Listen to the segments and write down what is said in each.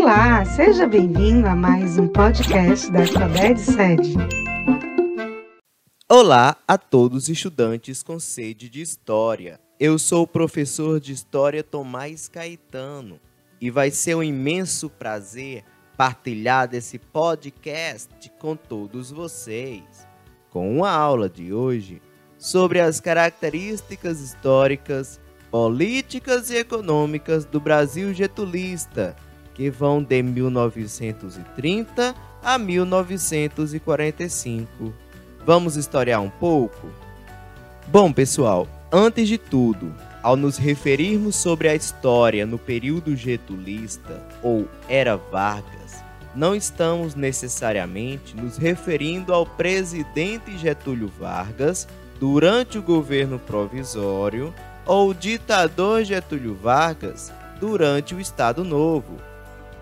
Olá, seja bem-vindo a mais um podcast da Alfabete Sede. Olá a todos os estudantes com sede de História. Eu sou o professor de História Tomás Caetano e vai ser um imenso prazer partilhar desse podcast com todos vocês, com uma aula de hoje sobre as características históricas, políticas e econômicas do Brasil getulista, que vão de 1930 a 1945. Vamos historiar um pouco? Bom, pessoal, antes de tudo, ao nos referirmos sobre a história no período getulista ou era Vargas, não estamos necessariamente nos referindo ao presidente Getúlio Vargas durante o governo provisório ou ditador Getúlio Vargas durante o Estado Novo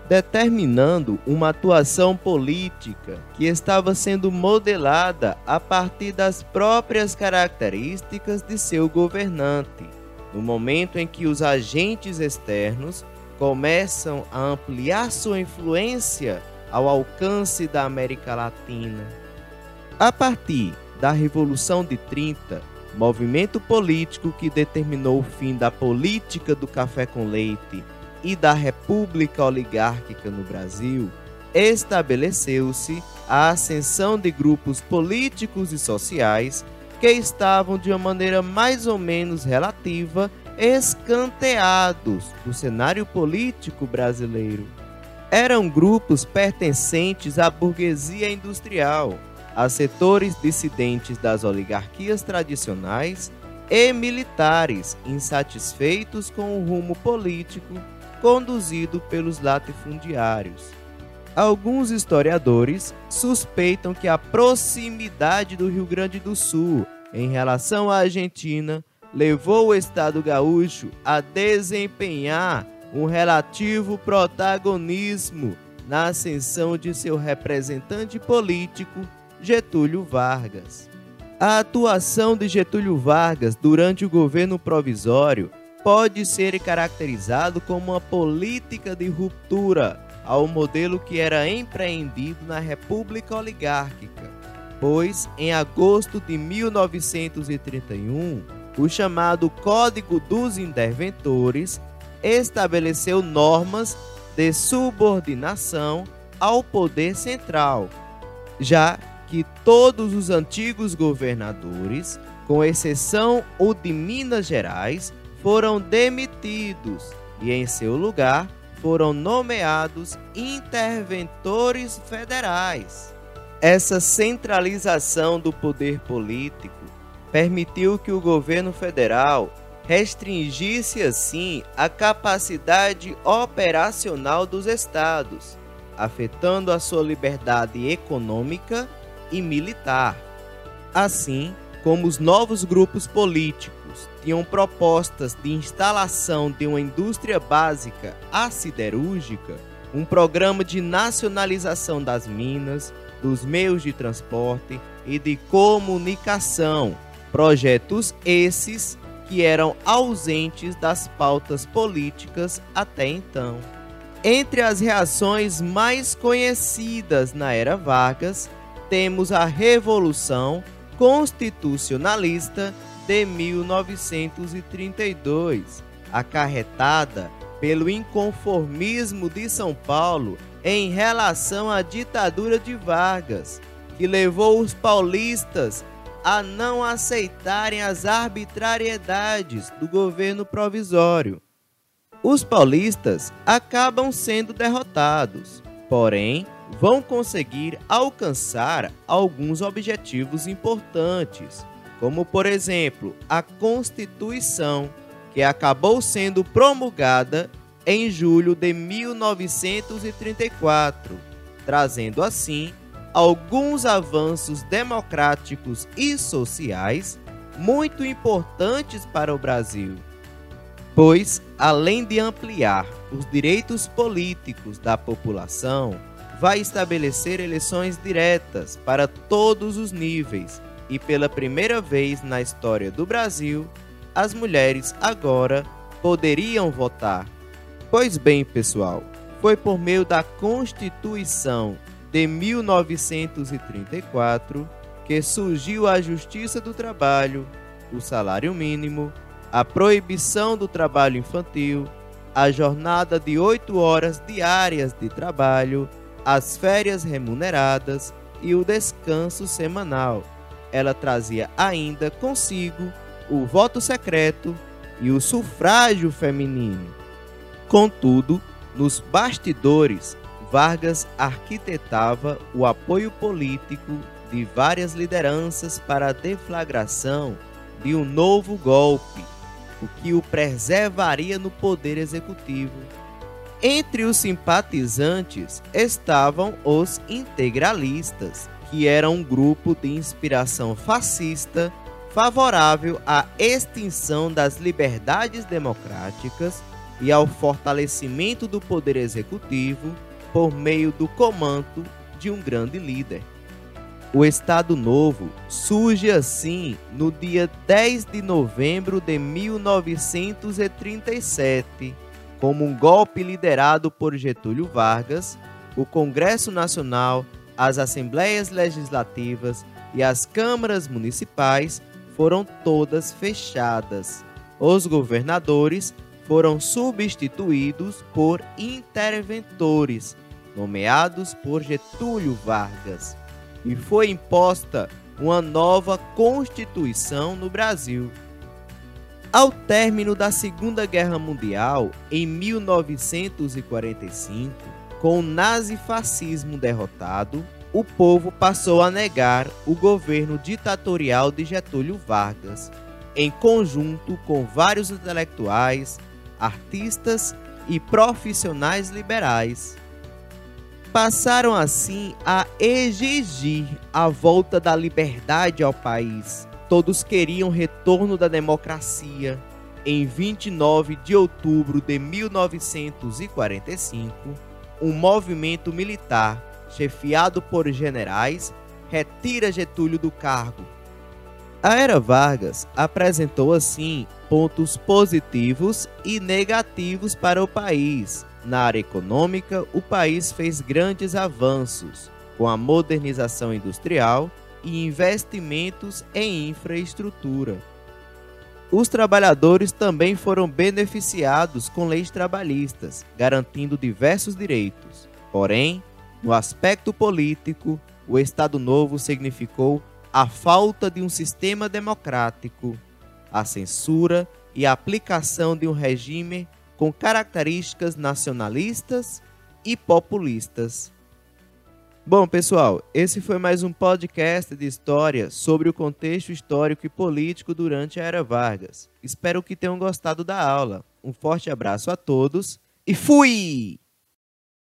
determinando uma atuação política que estava sendo modelada a partir das próprias características de seu governante, no momento em que os agentes externos começam a ampliar sua influência ao alcance da América Latina. A partir da Revolução de 30, movimento político que determinou o fim da política do café com leite e da República Oligárquica no Brasil, estabeleceu-se a ascensão de grupos políticos e sociais que estavam de uma maneira mais ou menos relativa escanteados do cenário político brasileiro. Eram grupos pertencentes à burguesia industrial, a setores dissidentes das oligarquias tradicionais e militares insatisfeitos com o rumo político conduzido pelos latifundiários. Alguns historiadores suspeitam que a proximidade do Rio Grande do Sul em relação à Argentina levou o Estado gaúcho a desempenhar um relativo protagonismo na ascensão de seu representante político, Getúlio Vargas. A atuação de Getúlio Vargas durante o governo provisório pode ser caracterizado como uma política de ruptura ao modelo que era empreendido na República Oligárquica, pois em agosto de 1931, o chamado Código dos Interventores estabeleceu normas de subordinação ao poder central, já que todos os antigos governadores, com exceção o de Minas Gerais, foram demitidos e, em seu lugar, foram nomeados interventores federais. Essa centralização do poder político permitiu que o governo federal restringisse assim a capacidade operacional dos estados, afetando a sua liberdade econômica e militar. Assim como os novos grupos políticos tinham propostas de instalação de uma indústria básica assiderúrgica, um programa de nacionalização das minas, dos meios de transporte e de comunicação, projetos esses que eram ausentes das pautas políticas até então. Entre as reações mais conhecidas na era Vargas, temos a Revolução Constitucionalista de 1932, acarretada pelo inconformismo de São Paulo em relação à ditadura de Vargas, que levou os paulistas a não aceitarem as arbitrariedades do governo provisório. Os paulistas acabam sendo derrotados, porém, vão conseguir alcançar alguns objetivos importantes como por exemplo a Constituição, que acabou sendo promulgada em julho de 1934, trazendo assim alguns avanços democráticos e sociais muito importantes para o Brasil. Pois, além de ampliar os direitos políticos da população, vai estabelecer eleições diretas para todos os níveis e pela primeira vez na história do Brasil, as mulheres agora poderiam votar. Pois bem, pessoal, foi por meio da Constituição de 1934 que surgiu a Justiça do Trabalho, o salário mínimo, a proibição do trabalho infantil, a jornada de oito horas diárias de trabalho, as férias remuneradas e o descanso semanal. Ela trazia ainda consigo o voto secreto e o sufrágio feminino. Contudo, nos bastidores, Vargas arquitetava o apoio político de várias lideranças para a deflagração de um novo golpe, o que o preservaria no poder executivo. Entre os simpatizantes estavam os integralistas, que eram um grupo de inspiração fascista favorável à extinção das liberdades democráticas e ao fortalecimento do poder executivo por meio do comando de um grande líder. O Estado Novo surge assim no dia 10 de novembro de 1937, como um golpe liderado por Getúlio Vargas, o Congresso Nacional, as Assembleias Legislativas e as câmaras municipais foram todas fechadas. Os governadores foram substituídos por interventores, nomeados por Getúlio Vargas e foi imposta uma nova Constituição no Brasil. Ao término da Segunda Guerra Mundial, em 1945, com o nazifascismo derrotado, o povo passou a negar o governo ditatorial de Getúlio Vargas, em conjunto com vários intelectuais, artistas e profissionais liberais passaram assim a exigir a volta da liberdade ao país. Todos queriam retorno da democracia. Em 29 de outubro de 1945, um movimento militar, chefiado por generais, retira Getúlio do cargo. A era Vargas apresentou assim pontos positivos e negativos para o país, na área econômica, o país fez grandes avanços com a modernização industrial e investimentos em infraestrutura. Os trabalhadores também foram beneficiados com leis trabalhistas, garantindo diversos direitos. Porém, no aspecto político, o Estado Novo significou a falta de um sistema democrático, a censura e a aplicação de um regime com características nacionalistas e populistas. Bom, pessoal, esse foi mais um podcast de história sobre o contexto histórico e político durante a Era Vargas. Espero que tenham gostado da aula. Um forte abraço a todos e fui!